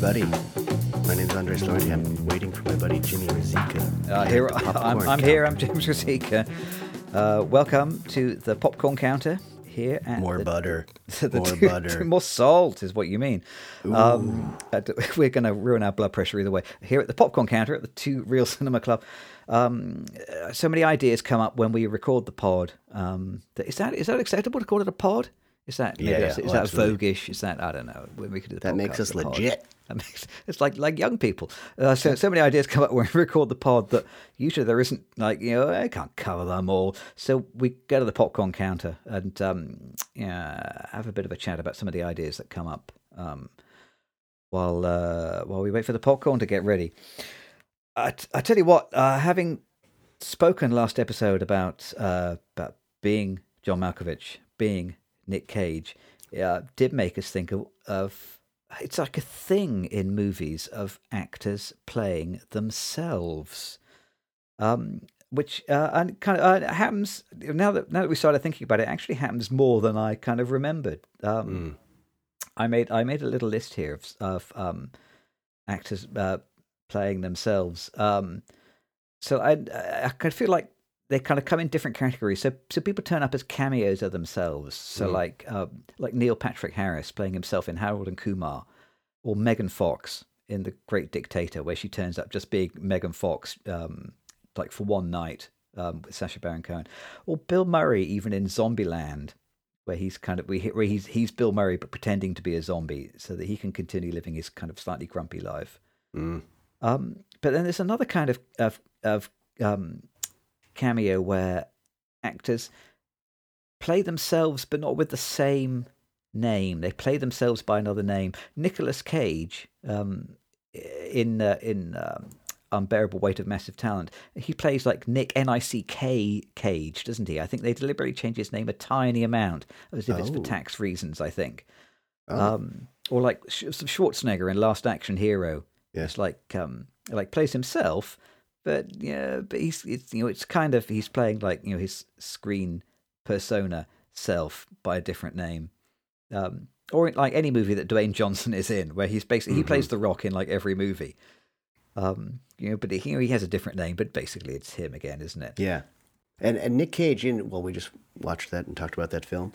Everybody. My name is Andres Lordi. I'm waiting for my buddy Jimmy Rizika. Uh, here, I'm, I'm here. I'm James Rizika. Uh, welcome to the popcorn counter here. At More the, butter. the More two- butter. more salt is what you mean. Um, we're going to ruin our blood pressure either way. Here at the popcorn counter at the Two Reel Cinema Club. Um, so many ideas come up when we record the pod. Um, is that is that acceptable to call it a pod? Is that Yeah, yeah. is Oh, that absolutely. voguish? Is that I don't know. We could do That makes us legit. That makes it's like like young people. Uh, so so many ideas come up when we record the pod that usually there isn't like you know I can't cover them all. So we go to the popcorn counter and um, yeah, have a bit of a chat about some of the ideas that come up um, while uh, while we wait for the popcorn to get ready. I, t- I tell you what, uh, having spoken last episode about uh, about being John Malkovich, being Nick Cage, uh, did make us think of, of it's like a thing in movies of actors playing themselves, um, which uh, and kind of uh, happens now that now that we started thinking about it. it Actually, happens more than I kind of remembered. Um, I made I made a little list here of, of um, actors uh, playing themselves. Um, so I I kind of feel like they kind of come in different categories. So so people turn up as cameos of themselves. So Mm. like uh, like Neil Patrick Harris playing himself in Harold and Kumar, or Megan Fox in The Great Dictator, where she turns up just being Megan Fox, um, like for one night um, with Sacha Baron Cohen, or Bill Murray even in Zombieland. Where he's kind of we where he's he's Bill Murray but pretending to be a zombie so that he can continue living his kind of slightly grumpy life. Mm. Um, but then there's another kind of of, of um, cameo where actors play themselves, but not with the same name. They play themselves by another name. Nicolas Cage um, in uh, in um, Unbearable Weight of Massive Talent, he plays like Nick N I C K Cage, doesn't he? I think they deliberately change his name a tiny amount, as if it's for Oh. tax reasons. I think. Oh, Um, or like Schwarzenegger in Last Action Hero. Yeah. It's like um, like plays himself, but yeah, but he's it's you know it's kind of he's playing like you know his screen persona self by a different name. Um, or in, like any movie that Dwayne Johnson is in, where he's basically he plays the Rock in like every movie. Um, you know, but he, you know, he has a different name, but basically it's him again, isn't it? yeah. And and Nick Cage in well, we just watched that and talked about that film.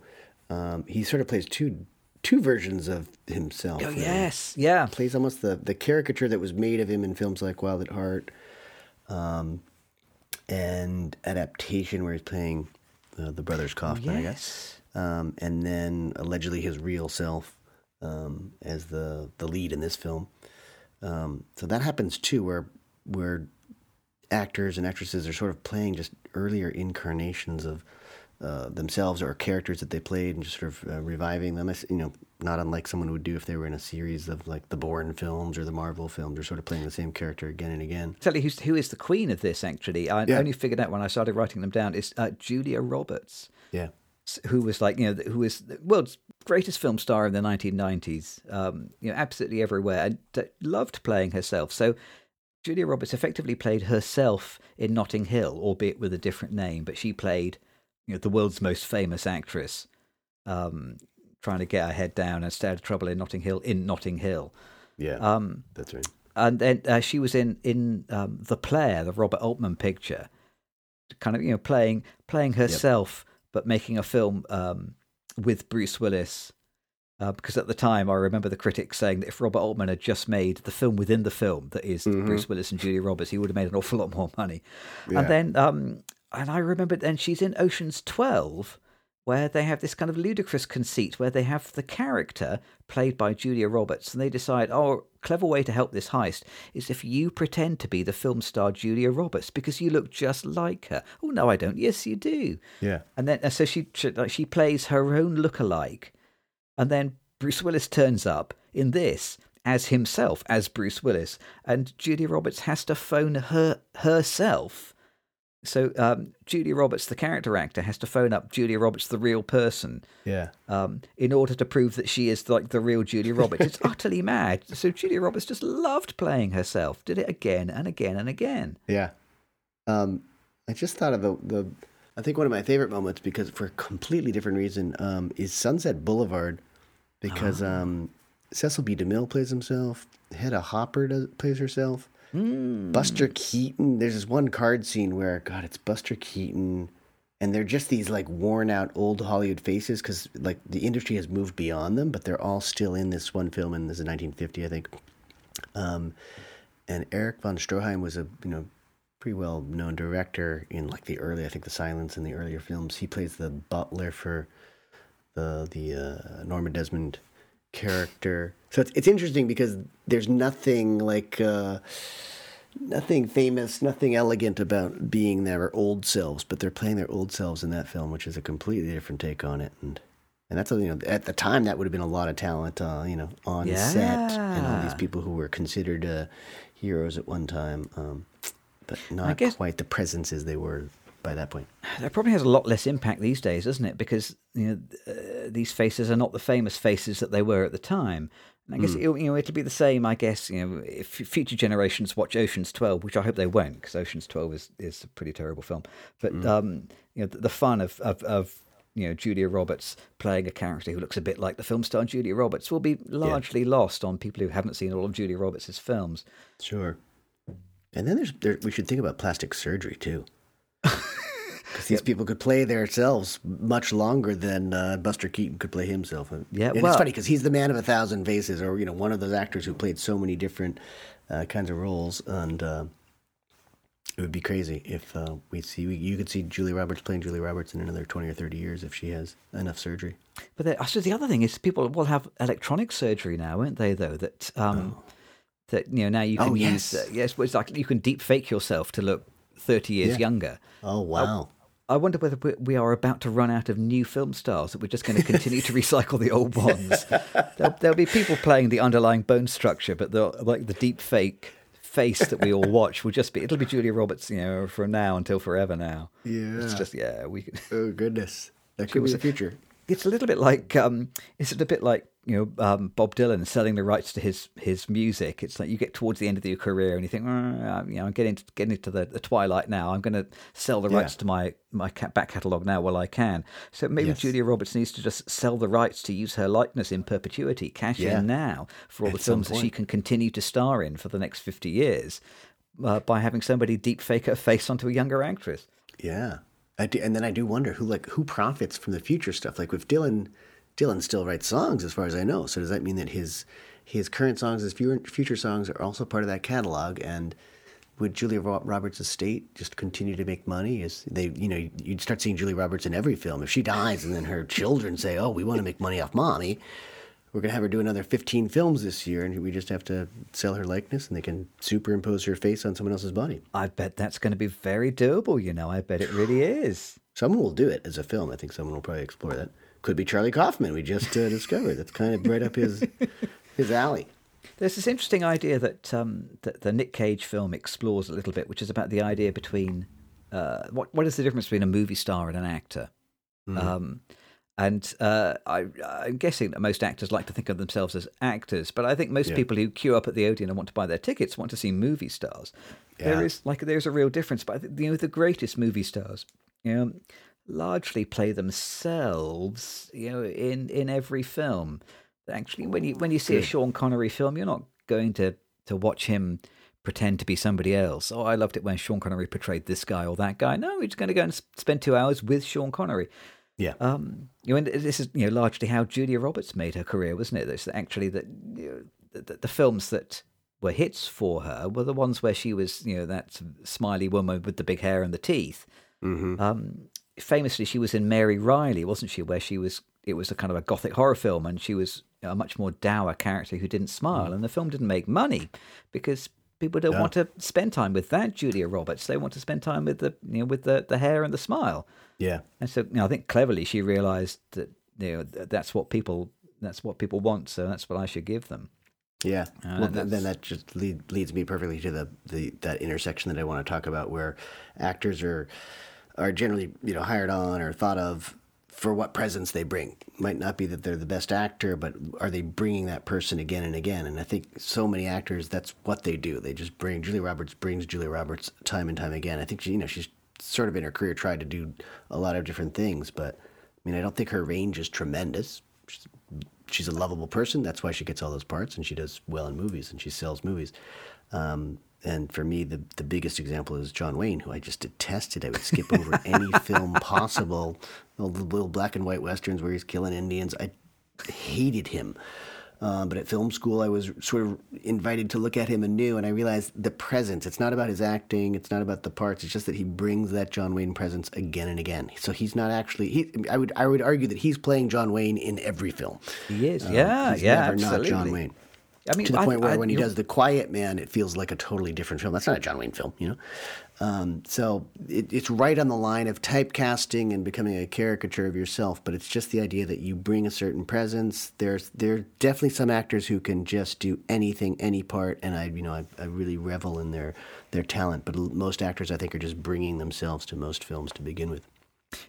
Um, he sort of plays two two versions of himself. Oh yes, yeah. plays almost the, the caricature that was made of him in films like Wild at Heart, um, and adaptation where he's playing uh, the brothers Kaufman, I guess, um, and then allegedly his real self um, as the the lead in this film. Um, so that happens too, where where actors and actresses are sort of playing just earlier incarnations of uh, themselves or characters that they played and just sort of uh, reviving them. You know, not unlike someone would do if they were in a series of like the Bourne films or the Marvel films, or sort of playing the same character again and again. Tell you who's, who is the queen of this. Actually, I Yeah. only figured out when I started writing them down. Is uh, Julia Roberts. Yeah, who was like you know who was the world's greatest film star in the 1990s um you know absolutely everywhere and loved playing herself so julia roberts effectively played herself in notting hill albeit with a different name but she played you know the world's most famous actress um trying to get her head down and stay out of trouble in notting hill in notting hill yeah, um that's right. and then uh, she was in in um, the Player, the Robert Altman picture, kind of you know playing playing herself, but making a film um, with Bruce Willis. Uh, because at the time, I remember the critics saying that if Robert Altman had just made the film within the film, that is Bruce Willis and Julia Roberts, he would have made an awful lot more money. Yeah. And then, um, and I remember then she's in Ocean's Twelve, where they have this kind of ludicrous conceit where they have the character played by Julia Roberts, and they decide, oh, clever way to help this heist is if you pretend to be the film star Julia Roberts because you look just like her. Oh no, I don't. Yes, you do. Yeah, And then, and so she she plays her own lookalike, and then Bruce Willis turns up in this as himself, as Bruce Willis, and Julia Roberts has to phone her herself. So um, Julia Roberts, the character actor, has to phone up Julia Roberts, the real person, yeah. um, in order to prove that she is like the real Julia Roberts. It's utterly mad. So Julia Roberts just loved playing herself. Did it again and again and again. Yeah. Um, I just thought of the, the, I think one of my favorite moments, because for a completely different reason, um, is Sunset Boulevard, because um, Cecil B. DeMille plays himself. Hedda Hopper does, plays herself. Buster Keaton. There's this one card scene where, God, it's Buster Keaton, and they're just these like worn out old Hollywood faces because like the industry has moved beyond them, but they're all still in this one film, and this is 1950, I think. Um, and Erich von Stroheim was a you know pretty well known director in like the early, I think, the Silence and the earlier films. He plays the butler for the the uh, Norman Desmond character. So it's it's interesting because there's nothing like uh, nothing famous, nothing elegant about being their old selves, but they're playing their old selves in that film, which is a completely different take on it. And and that's you know at the time that would have been a lot of talent, uh, you know, on set and all these people who were considered uh, heroes at one time, um, but not guess- quite the presences they were by that point. That probably has a lot less impact these days, doesn't it? Because you know uh, these faces are not the famous faces that they were at the time. And I guess it'll, you know it'll be the same. I guess you know if future generations watch Ocean's Twelve, which I hope they won't, because Ocean's Twelve is, is a pretty terrible film. But um, you know the, the fun of, of of you know Julia Roberts playing a character who looks a bit like the film star Julia Roberts will be largely lost on people who haven't seen all of Julia Roberts' films. Sure. And then there's there, we should think about plastic surgery too. Because these people could play themselves much longer than uh, Buster Keaton could play himself. Yeah, and well- it's funny because he's the man of a thousand faces, or you know, one of those actors who played so many different uh, kinds of roles, and uh, it would be crazy if uh, we see you could see Julie Roberts playing Julie Roberts in another twenty or thirty years if she has enough surgery. But the- I suppose the other thing is people will have electronic surgery now, won't they? Though that um, that you know now you can Oh, use yes. uh, yes, well, it's like you can deep fake yourself to look thirty years Yeah. younger. Oh wow! I wonder whether we- are about to run out of new film stars that we're just going to continue to recycle the old ones. There'll, there'll be people playing the underlying bone structure, but they'll like the deep fake face that we all watch will just be it'll be Julia Roberts, you know, from now until forever. Now, yeah, it's just yeah, we. Oh goodness, that could be the future. It's a little bit like um, it's a bit like you know um, Bob Dylan selling the rights to his his music. It's like you get towards the end of your career and you think, "Uh, you know, I'm getting to, getting into the, the twilight now. I'm going to sell the rights Yeah. to my my back catalogue now while I can. So maybe Yes. Julia Roberts needs to just sell the rights to use her likeness in perpetuity, cash Yeah. in now for all the At some films that she can continue to star in for the next fifty years. Uh, by having somebody deep fake her face onto a younger actress. Yeah, I do, and then I do wonder who like who profits from the future stuff. Like with Dylan, Dylan still writes songs, as far as I know. So does that mean that his his current songs, his fu- future songs, are also part of that catalog? And would Julia Roberts' estate just continue to make money? Is they, you know, you'd start seeing Julia Roberts in every film. If she dies, and then her children say, "Oh, we want to make money off mommy," we're gonna have her do another 15 films this year, and we just have to sell her likeness, and they can superimpose her face on someone else's body. I bet that's going to be very doable. You know, I bet it really is. Someone will do it as a film. I think someone will probably explore that. Could be Charlie Kaufman. We just uh, discovered that's kind of right up his his alley. There's this interesting idea that um, that the Nick Cage film explores a little bit, which is about the idea between uh, what what is the difference between a movie star and an actor. Um, and uh, I, I'm guessing that most actors like to think of themselves as actors, but I think most Yeah. people who queue up at the Odeon and want to buy their tickets want to see movie stars. There Yeah. is like there's a real difference, but I think you know the greatest movie stars, you know, largely play themselves, you know, in in every film. Actually, when you when you see a Sean Connery film, you're not going to to watch him pretend to be somebody else. Oh, I loved it when Sean Connery portrayed this guy or that guy. No, we're just going to go and spend two hours with Sean Connery. Yeah. Um, you know, and this is you know largely how Julia Roberts made her career, wasn't it? It's actually that you know, the, the, films that were hits for her were the ones where she was you know that smiley woman with the big hair and the teeth. Mm-hmm. Um, famously, she was in Mary Reilly, wasn't she? Where she was, it was a kind of a gothic horror film, and she was a much more dour character who didn't smile, and the film didn't make money because people don't Yeah. want to spend time with that Julia Roberts. They want to spend time with the you know with the the hair and the smile. Yeah. And so, you know, I think cleverly she realised that you know that's what people that's what people want, so that's what I should give them. Yeah. Uh, well, th- then that just lead, leads me perfectly to the, the that intersection that I want to talk about, where actors are are generally you know hired on or thought of for what presence they bring. Might not be that they're the best actor, but are they bringing that person again and again? And I think so many actors, that's what they do. They just bring Julia Roberts brings Julia Roberts time and time again. I think she, you know she's sort of in her career tried to do a lot of different things, but I mean I don't think her range is tremendous. She's she's a lovable person. That's why she gets all those parts, and she does well in movies, and she sells movies. Um, and for me, the the biggest example is John Wayne, who I just detested. I would skip over any film possible. All the little black and white westerns where he's killing Indians. I hated him. Um, but at film school, I was sort of invited to look at him anew, and I realized the presence. It's not about his acting. It's not about the parts. It's just that he brings that John Wayne presence again and again. So he's not actually. He, I would I would argue that he's playing John Wayne in every film. He is. Um, yeah, yeah, never absolutely. not John Wayne. I mean, to the I- point where I- when he does The Quiet Man, it feels like a totally different film. That's not a John Wayne film, you know. Um, so it, it's right on the line of typecasting and becoming a caricature of yourself. But it's just the idea that you bring a certain presence. There's there are definitely some actors who can just do anything, any part, and I you know I, I really revel in their their talent. But most actors, I think, are just bringing themselves to most films to begin with.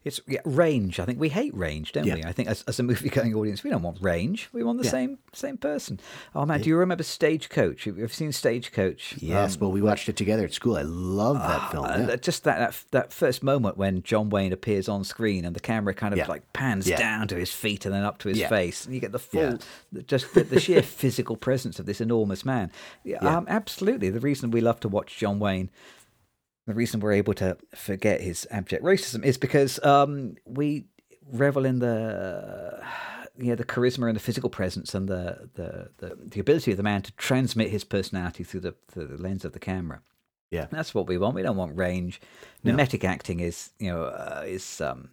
It's yeah, range. I think we hate range, don't Yeah. we? I think as, as a movie-going audience, we don't want range. We want the Yeah. same same person. Oh man, do you remember Stagecoach? Have you seen Stagecoach? Yes, well, we watched it together at school. I love that film. Uh, yeah. Just that, that that first moment when John Wayne appears on screen and the camera kind of like pans down to his feet and then up to his face, and you get the full, just the, the sheer physical presence of this enormous man. Um, absolutely. The reason we love to watch John Wayne, the reason we're able to forget his abject racism is because um, we revel in the. You know, the charisma and the physical presence and the, the, the, the ability of the man to transmit his personality through the, through the lens of the camera. Yeah. That's what we want. We don't want range. No. Mimetic acting is, you know, uh, is um,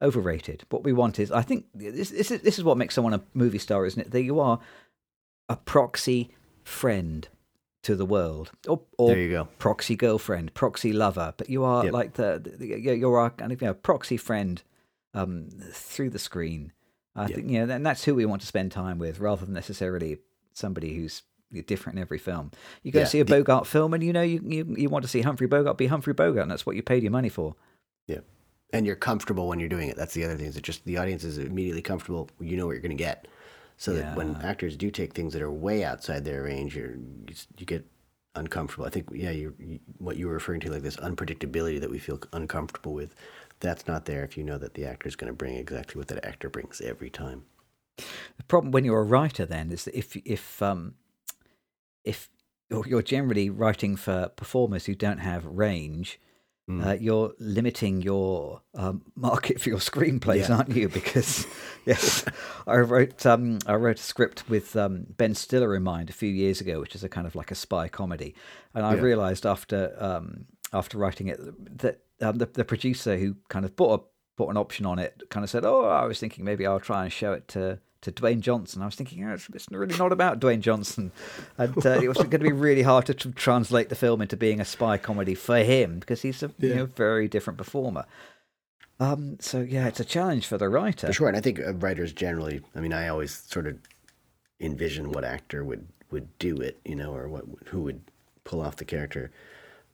overrated. What we want is, I think, this, this is this is what makes someone a movie star, isn't it? That you are a proxy friend to the world, or, or There you go. proxy girlfriend, proxy lover. But you are Yep. like the, the you're you're our kind of you know, proxy friend um, through the screen. I Yep. think you know, and that's who we want to spend time with, rather than necessarily somebody who's different in every film. You go Yeah, see a the- Bogart film, and you know you, you you want to see Humphrey Bogart be Humphrey Bogart, and that's what you paid your money for. Yeah. And you're comfortable when you're doing it. That's the other thing. Is it just the audience is immediately comfortable. You know what you're going to get. So that when actors do take things that are way outside their range, you're, you you get uncomfortable. I think, yeah, you you what you were referring to, like this unpredictability that we feel uncomfortable with, that's not there if you know that the actor is going to bring exactly what that actor brings every time. The problem when you're a writer then is that if if um if you're you're generally writing for performers who don't have range, Mm. uh, you're limiting your um, market for your screenplays, Yeah. aren't you? Because yes, I wrote um, I wrote a script with um, Ben Stiller in mind a few years ago, which is a kind of like a spy comedy, and I Yeah. realised after um, after writing it that um, the the producer who kind of bought a put an option on it kind of said, "Oh, I was thinking maybe I'll try and show it to." To Dwayne Johnson, I was thinking oh, it's, it's really not about Dwayne Johnson, and uh, it was going to be really hard to tr- translate the film into being a spy comedy for him because he's a you know very different performer. Um, so yeah, it's a challenge for the writer. For sure, and I think uh, writers generally. I mean, I always sort of envision what actor would would do it, you know, or what who would pull off the character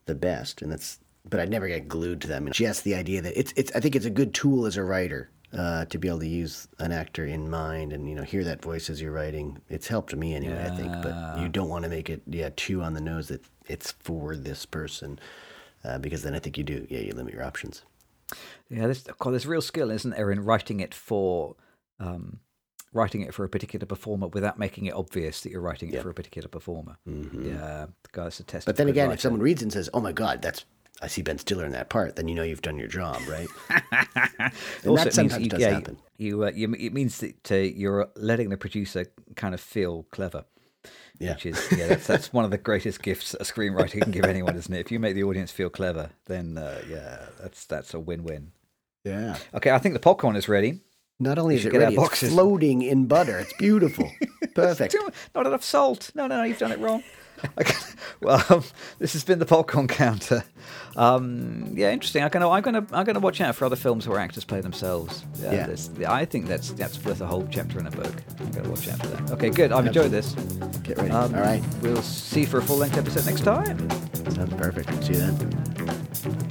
the best, and that's. But I never get glued to them. And just the idea that it's it's. I think it's a good tool as a writer uh, to be able to use an actor in mind and you know hear that voice as you're writing. It's helped me anyway. I think, but you don't want to make it yeah too on the nose that it's for this person, uh, because then I think you do yeah you limit your options. Yeah, there's, God, there's real skill, isn't there, in writing it for um, writing it for a particular performer without making it obvious that you're writing it Yeah. for a particular performer. Yeah, God, it's a test. But then again, if someone reads and says, "Oh my God, that's I see Ben Stiller in that part," then you know you've done your job, right? and also that sometimes you, does yeah, happen. You, uh, you, it means that uh, you're letting the producer kind of feel clever. Yeah. Which is yeah, that's that's one of the greatest gifts a screenwriter can give anyone, isn't it? If you make the audience feel clever, then uh, yeah, that's that's a win-win. Yeah. Okay, I think the popcorn is ready. Not only is it ready, it's floating in butter. It's beautiful. Perfect. Too- Not enough salt. No, no, no, you've done it wrong. Okay. Well, um, this has been the popcorn counter. Um, yeah, interesting. I'm gonna, I'm gonna, I'm gonna watch out for other films where actors play themselves. Yeah. there's- I think that's that's worth a whole chapter in a book. I'm gonna watch out for that. Okay, good. I've enjoyed this. Get ready. Um, All right. We'll see you for a full length episode next time. Sounds perfect. See you then.